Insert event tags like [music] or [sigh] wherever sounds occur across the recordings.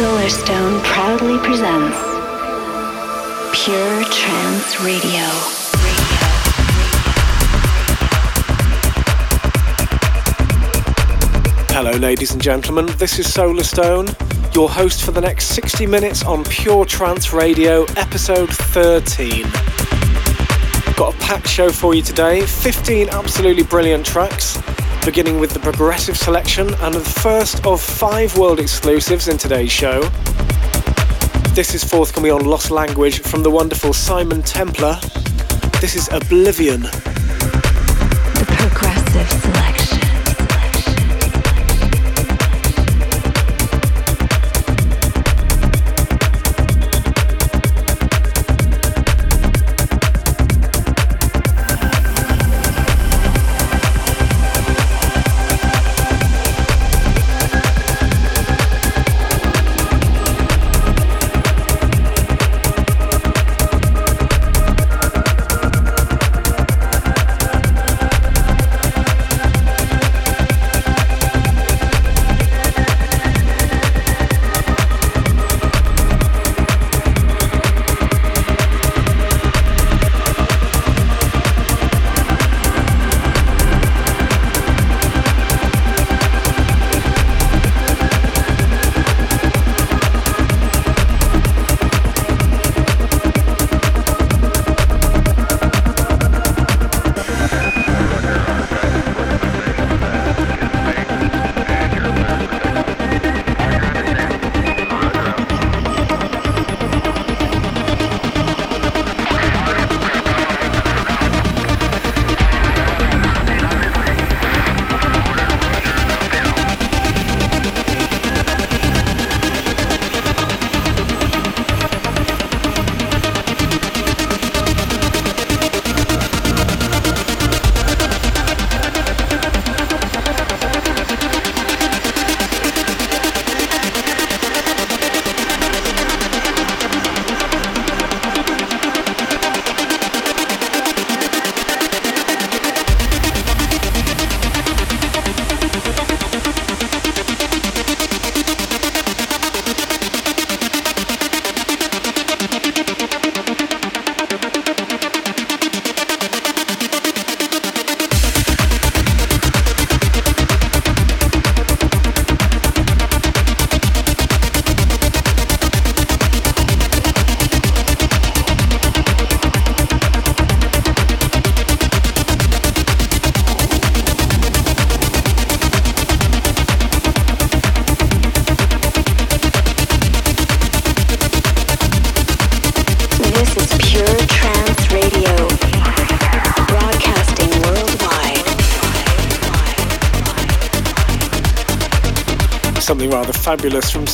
Solarstone proudly presents Pure Trance Radio. Hello, ladies and gentlemen. This is Solarstone, your host for the next 60 minutes on Pure Trance Radio, episode 13. Got a packed show for you today 15 absolutely brilliant tracks, beginning with the progressive selection and the first of five world exclusives in today's show. This is forthcoming on Lost Language from the wonderful Simon Templar. This is Oblivion. The progressive selection.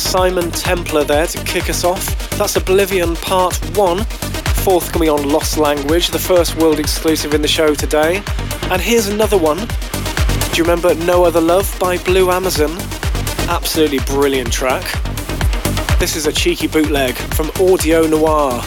Simon Templar there to kick us off. That's Oblivion Part 1, forthcoming on Lost Language, the first world exclusive in the show today. And here's another one. Do you remember No Other Love by Blue Amazon? Absolutely brilliant track. This is a cheeky bootleg from Audio Noir.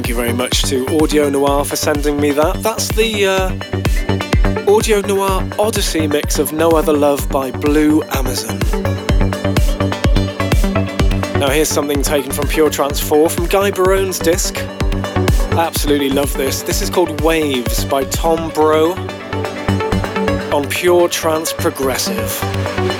Thank you very much to Audio Noir for sending me that. That's the uh, Audio Noir Odyssey mix of No Other Love by Blue Amazon. Now here's something taken from Pure Trance 4 from Guy Barone's disc. I absolutely love this. This is called Waves by Tom Bro on Pure Trance Progressive.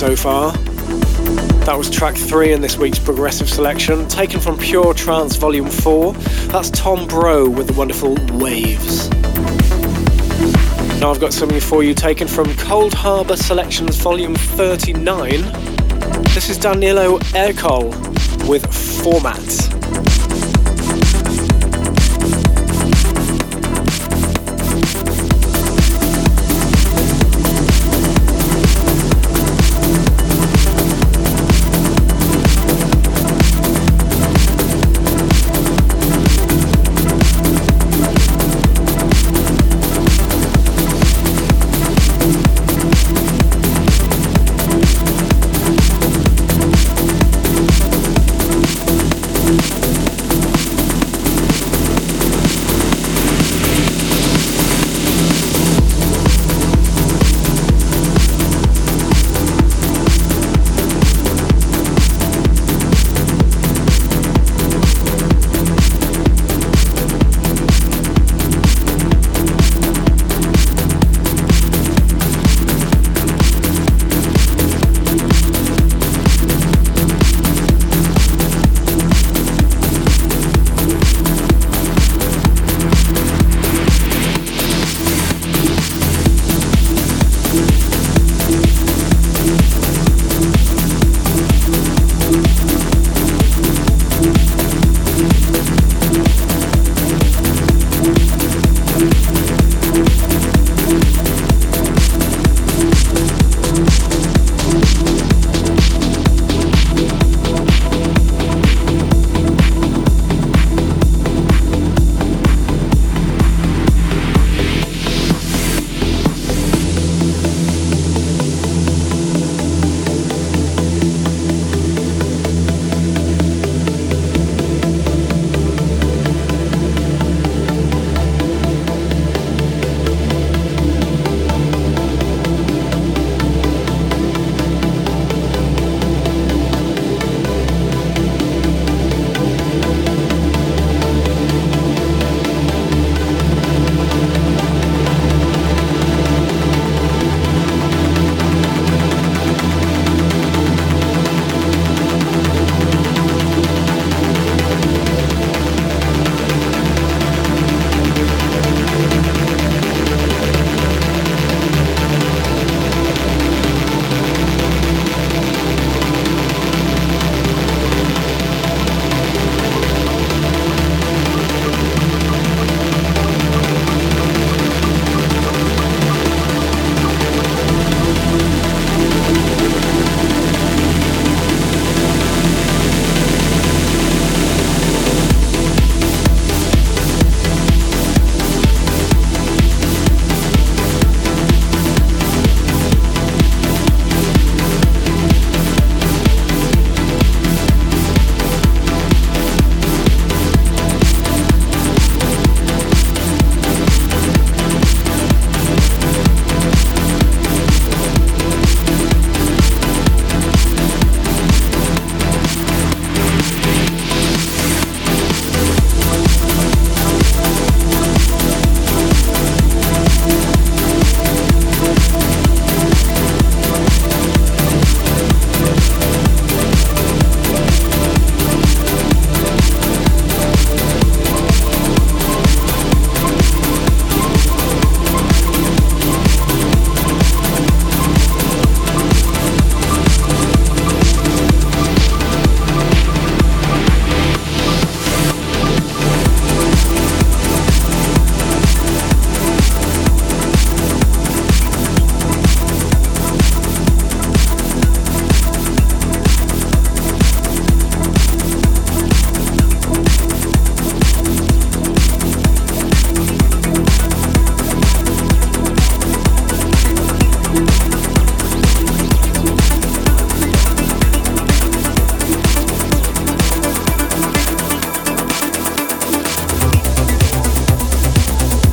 So far. That was track three in this week's progressive selection, taken from Pure Trance Volume 4. That's Tom Bro with the wonderful Waves. Now I've got something for you taken from Cold Harbour Selections Volume 39. This is Danilo Ercole with Format.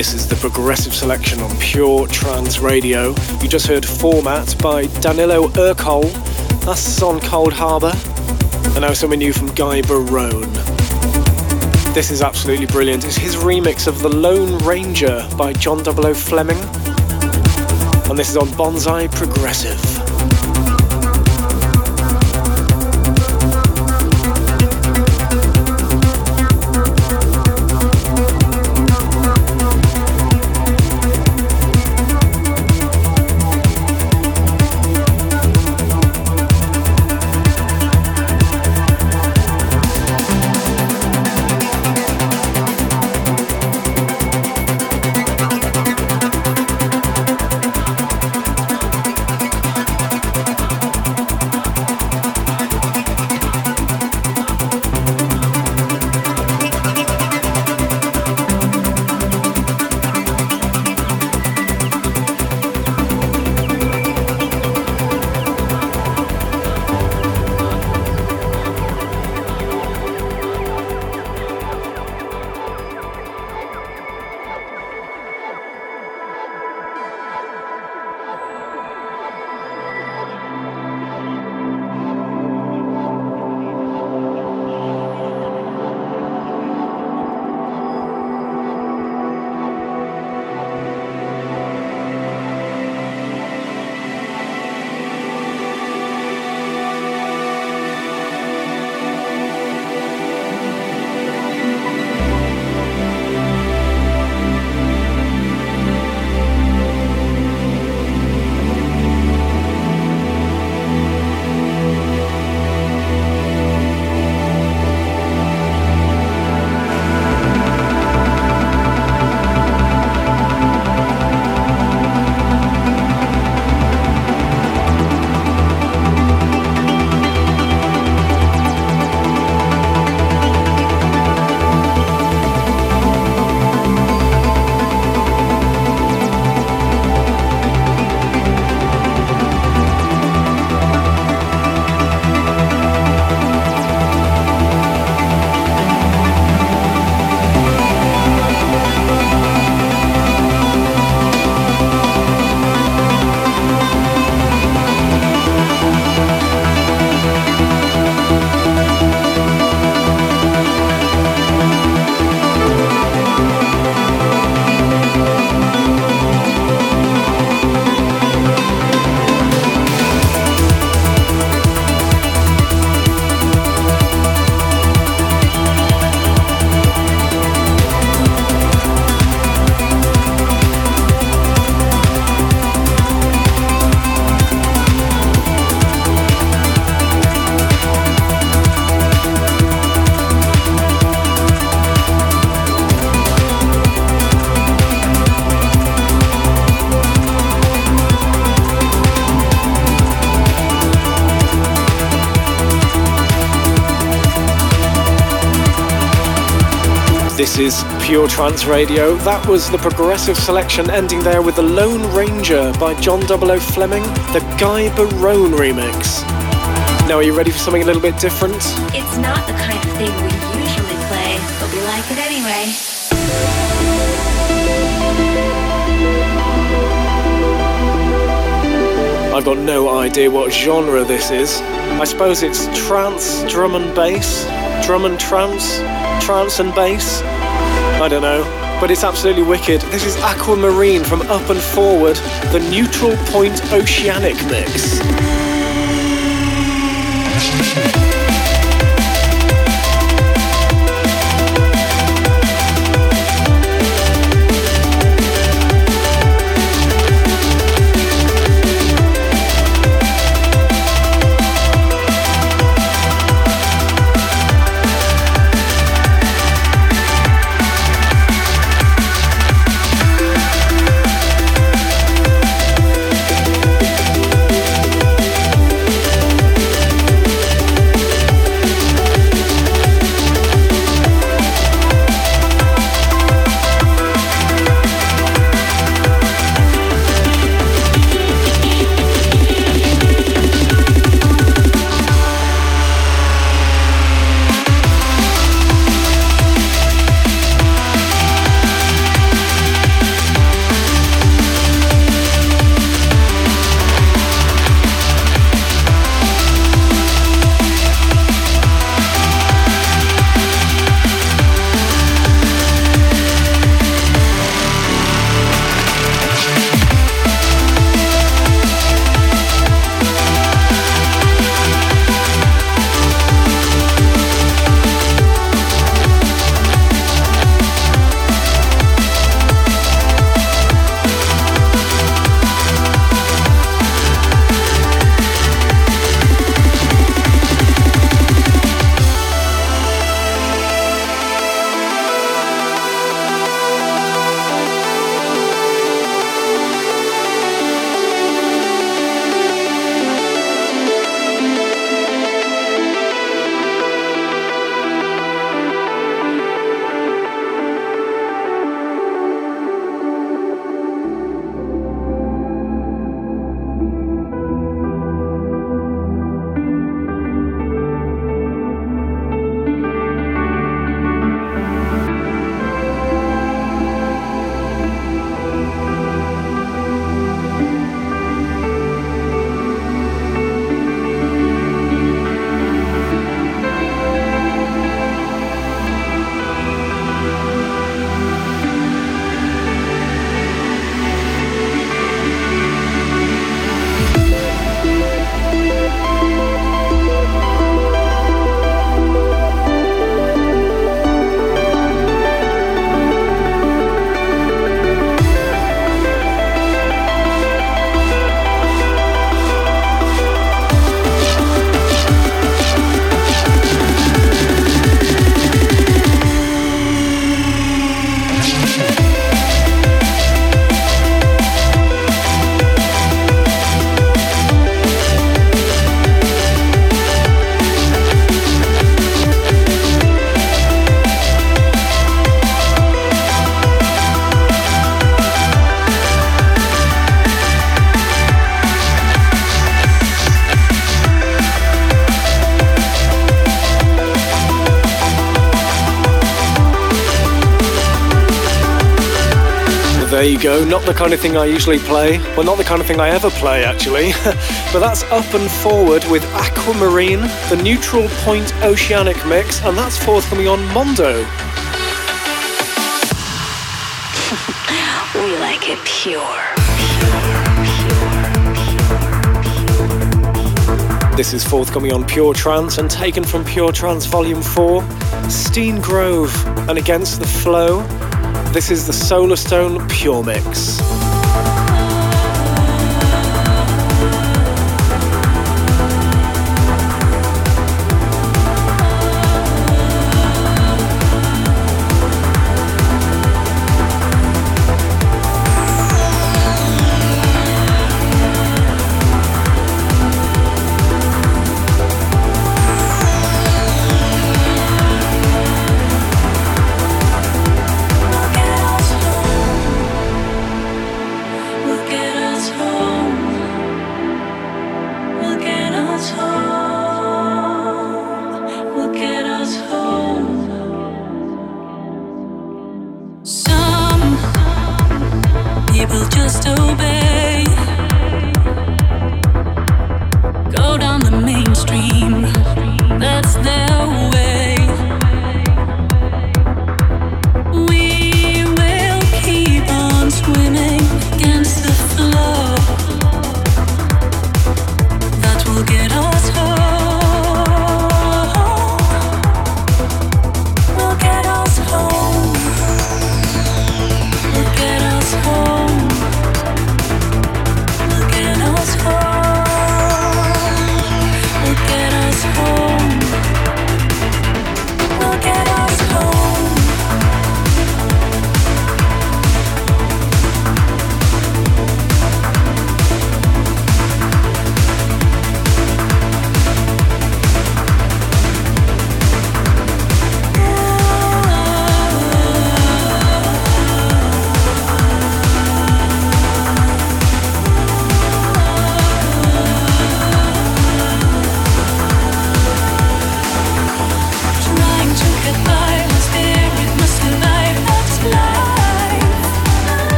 Progressive selection on Pure Trance Radio. You just heard Format by Danilo Ercole. That's on Cold Harbour. And now something new from Guy Barone. This is absolutely brilliant. It's his remix of The Lone Ranger by John 00 Fleming. and this is on Bonsai Progressive. Pure Trance Radio. That was the progressive selection ending there with The Lone Ranger by John 00 Fleming, the Guy Barone remix. Now, are you ready for something a little bit different? It's not the kind of thing we usually play, but we like it anyway. I've got no idea what genre this is. I suppose it's trance, drum and bass, drum and trance, trance and bass. I don't know, but it's absolutely wicked. This is Aquamarine from Up and Forward, the Neutral Point Oceanic mix. There you go, not the kind of thing I usually play. Well, not the kind of thing I ever play, actually. [laughs] but that's Up and Forward with Aquamarine, the Neutral Point Oceanic mix, and that's forthcoming on Mondo. [laughs] we like it pure. This is forthcoming on Pure Trance and taken from Pure Trance Volume 4, Steen Grove and Against the Flow. This is the Solarstone Pure Mix.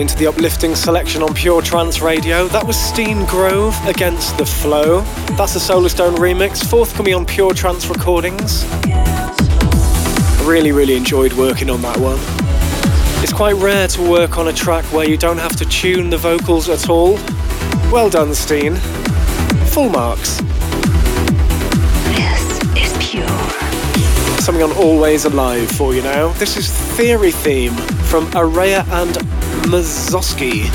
Listening to the uplifting selection on Pure Trance Radio. That was Steen Grove against the Flow. That's a Solarstone remix, forthcoming on Pure Trance Recordings. I really, really enjoyed working on that one. It's quite rare to work on a track where you don't have to tune the vocals at all. Well done, Steen. Full marks. This is pure. Something on Always Alive for you now. This is Theory Theme from Araya and Mazoski.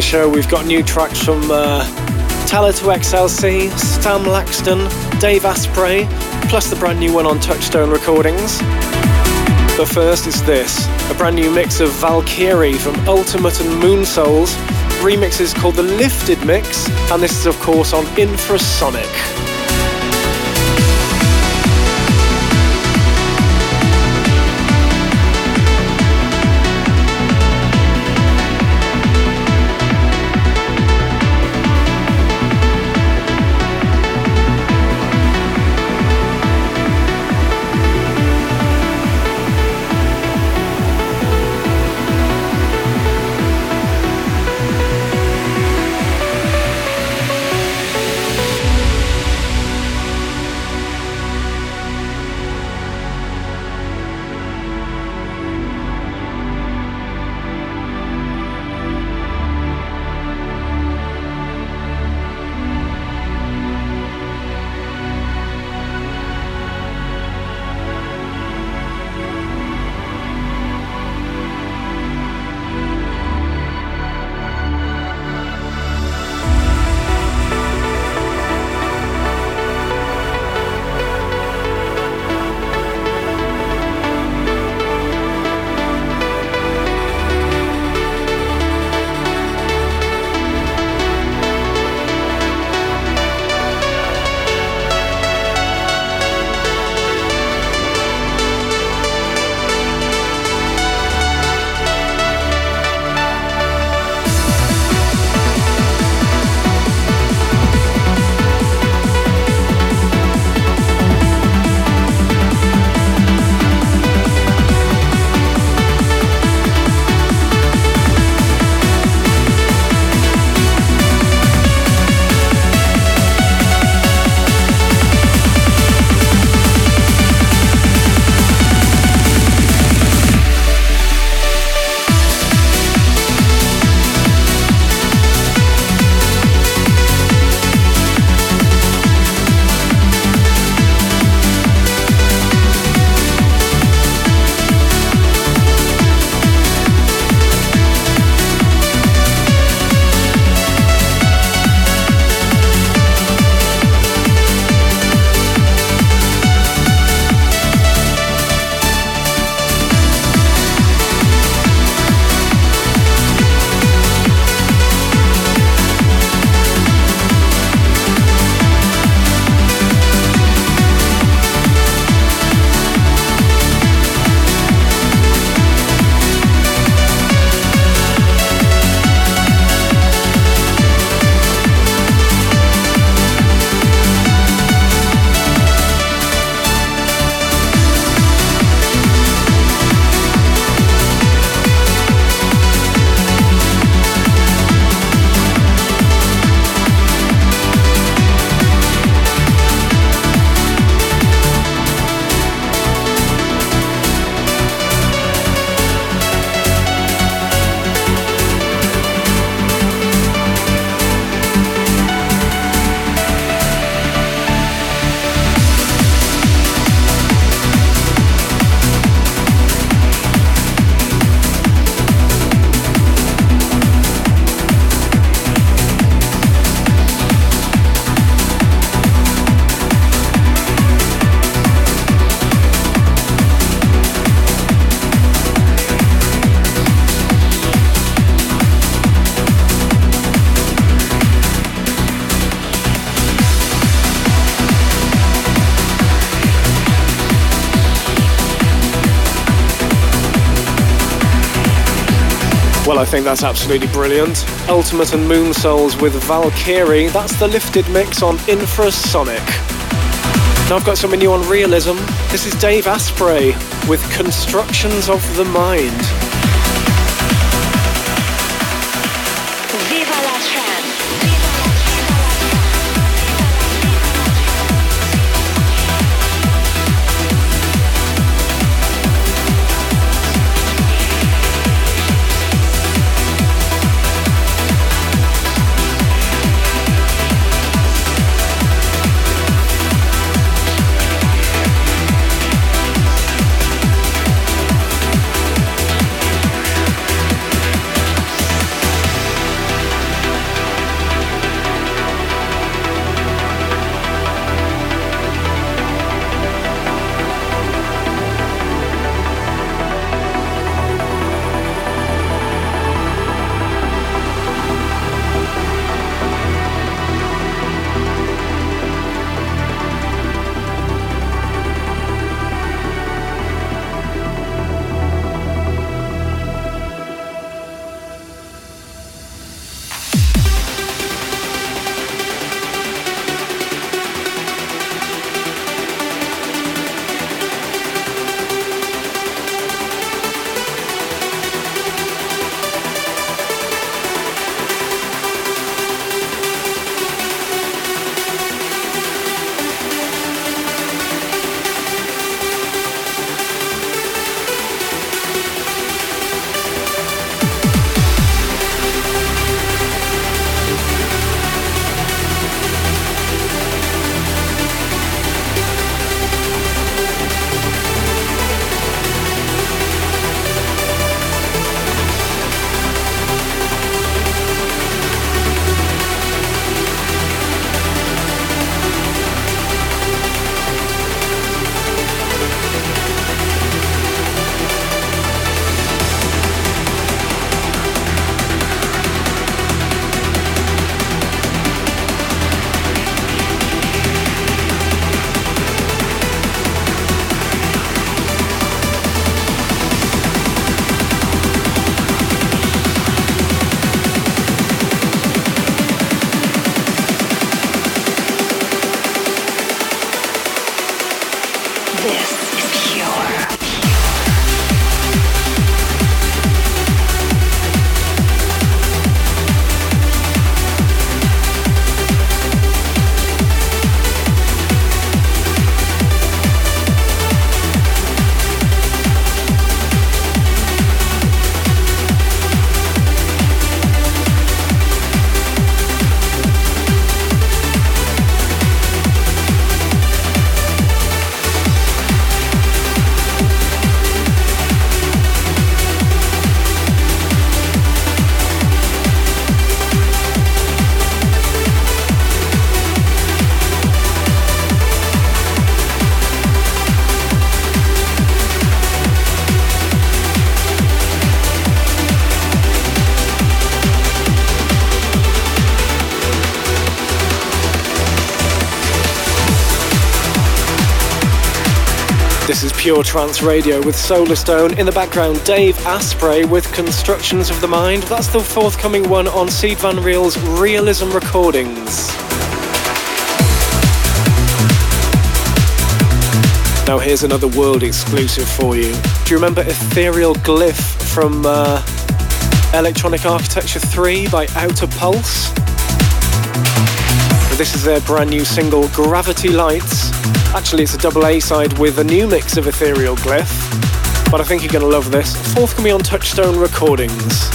The show. We've got new tracks from uh, to XLC, Sam Laxton, Dave Asprey, plus the brand new one on Touchstone Recordings. But first, it's this a brand new mix of Valkyrie from Ultimate and Moon Souls. Remix is called the Lifted Mix, and this is, of course, on Infrasonic. I think that's absolutely brilliant. Ultimate and Moon Souls with Valkyrie. That's the lifted mix on Infrasonic. Now I've got something new on Realism. This is Dave Asprey with Constructions of the Mind. Pure Trance Radio with Solarstone. In the background, Dave Asprey with Constructions of the Mind. That's the forthcoming one on Sied van Riel's Realism Recordings. Now here's another world exclusive for you. Do you remember Ethereal Glyph from uh, Electronic Architecture 3 by Outer Pulse? This is their brand new single, Gravity Lights. Actually, it's a double A side with a new mix of Ethereal Glyph, but I think you're going to love this. Forthcoming on Touchstone Recordings.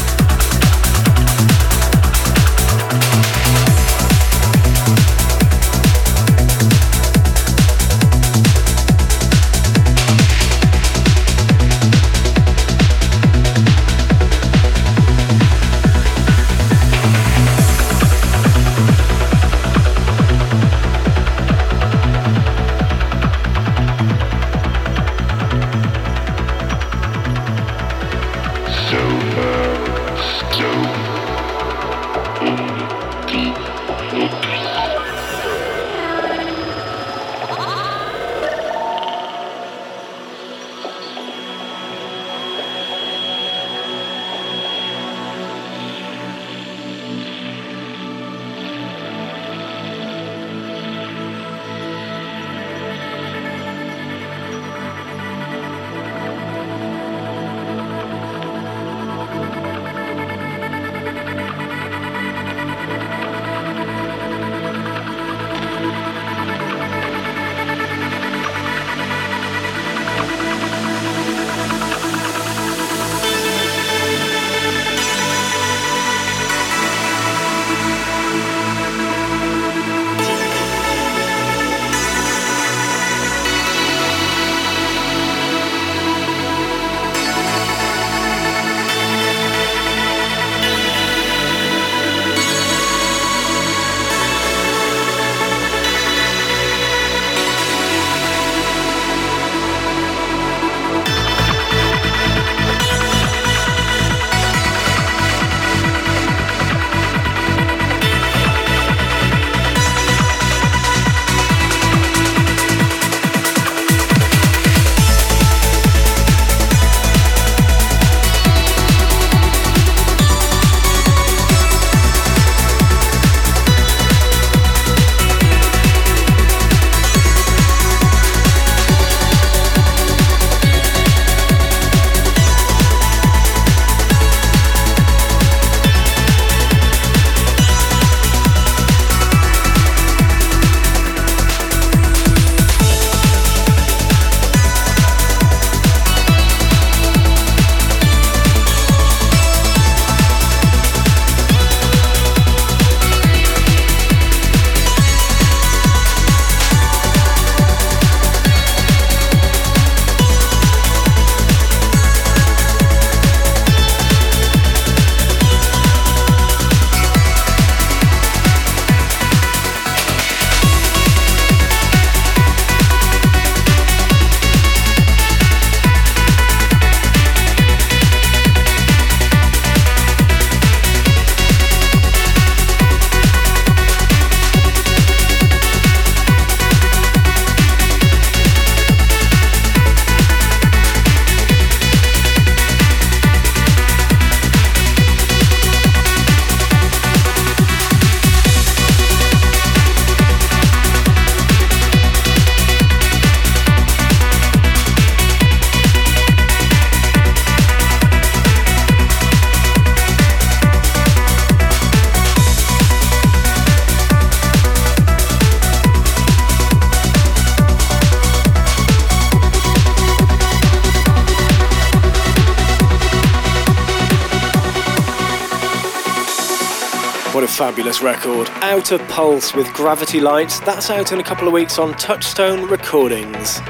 Fabulous record. Outer Pulse with Gravity Light. That's out in a couple of weeks on Touchstone Recordings.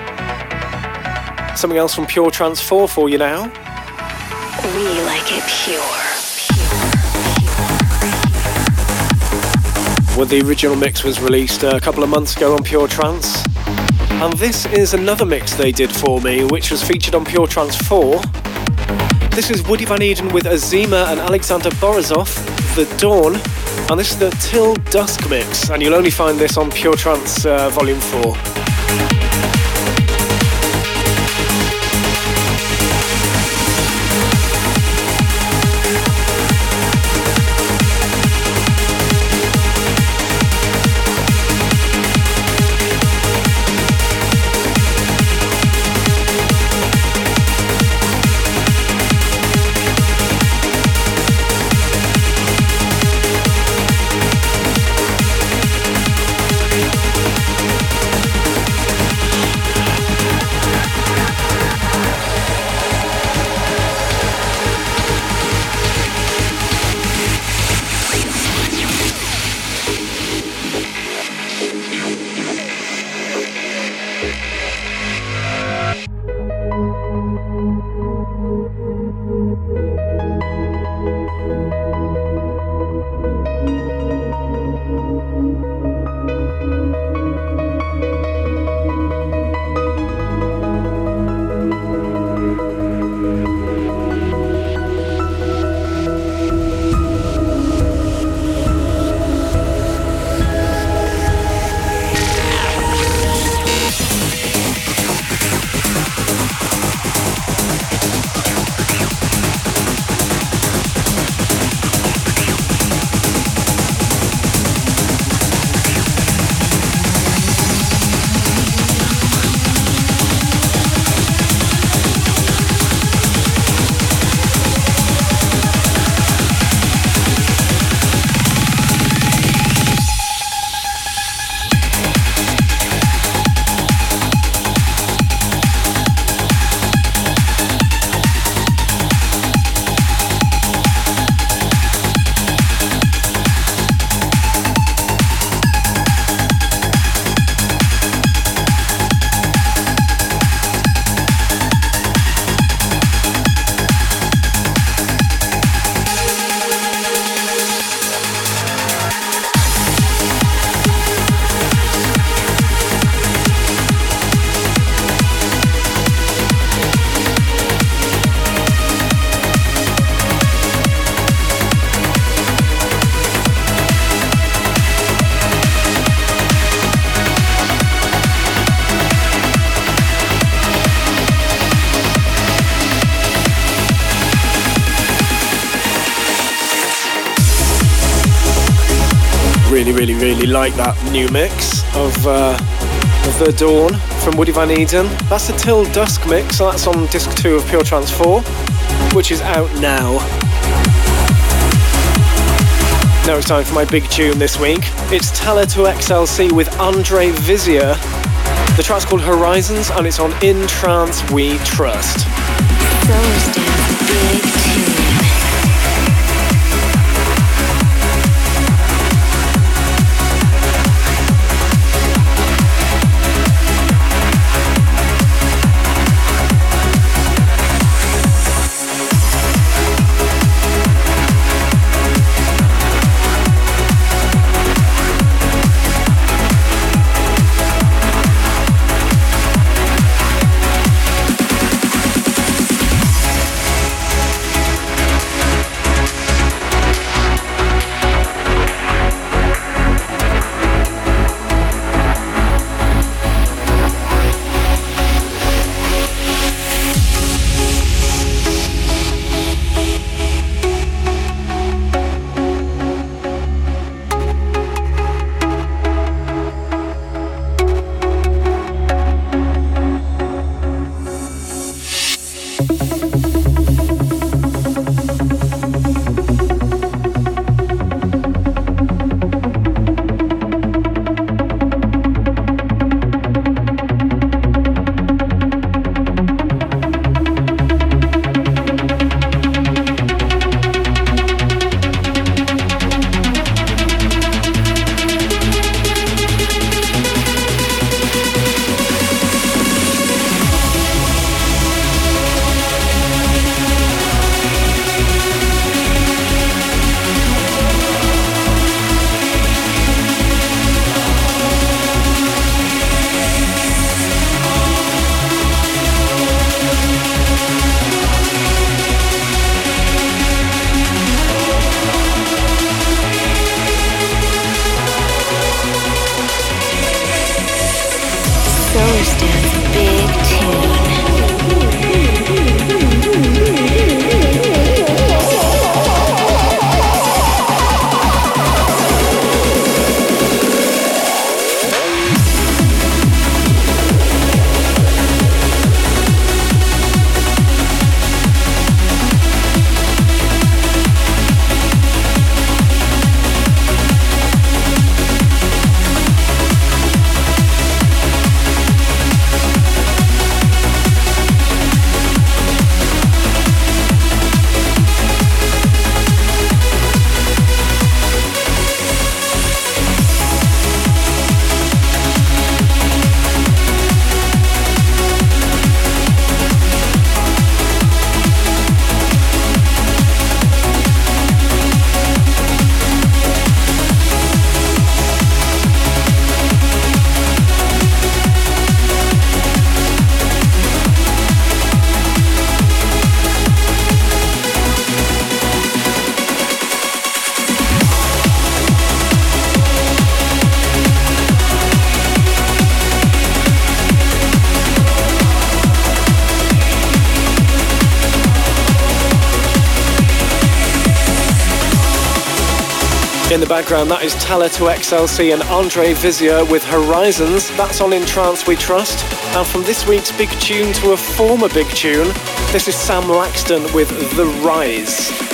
Something else from Pure Trance 4 for you now. We like it pure. Well, the original mix was released a couple of months ago on Pure Trance. And this is another mix they did for me, which was featured on Pure Trance 4. This is Woody Van Eden with Azima and Alexander Borisov, The Dawn, and this is the Till Dusk mix, and you'll only find this on Pure Trance uh, Volume 4. Like that new mix of, uh, of The Dawn from Woody Van Eden. That's the Till Dusk mix, so that's on disc 2 of Pure Trance 4, which is out now. Now it's time for my big tune this week. It's Talla 2 XLC with Andre Visior. The track's called Horizons and it's on In Trance We Trust. big tune. Background, that is Talla 2XLC and Andre Visior with Horizons. That's on In Trance We Trust. And from this week's big tune to a former big tune, this is Sam Laxton with The Rise.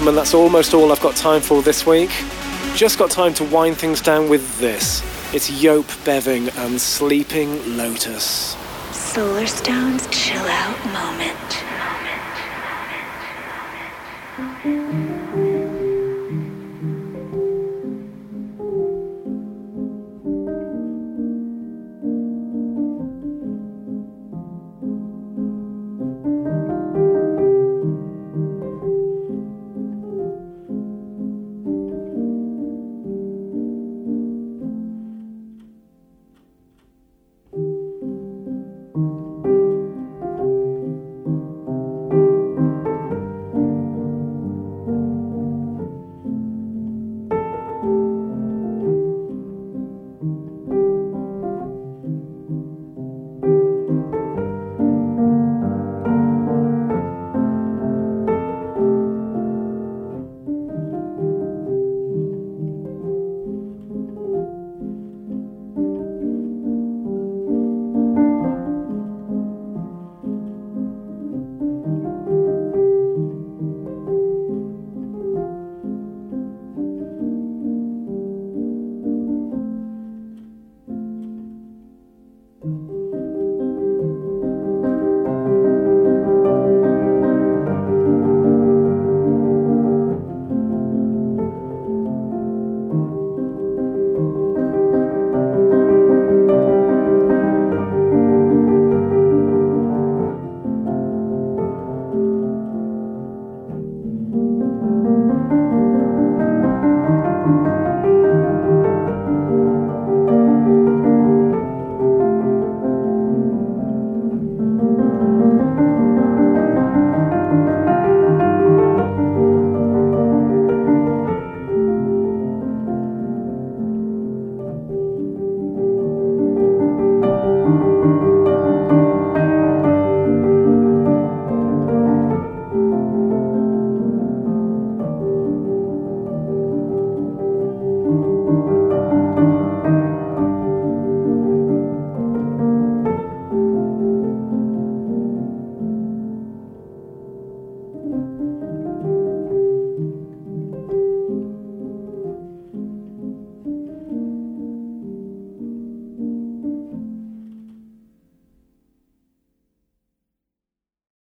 Gentlemen. That's almost all I've got time for this week. Just got time to wind things down with this. It's Joep Beving and Sleeping Lotus. Solarstone's chill out moment.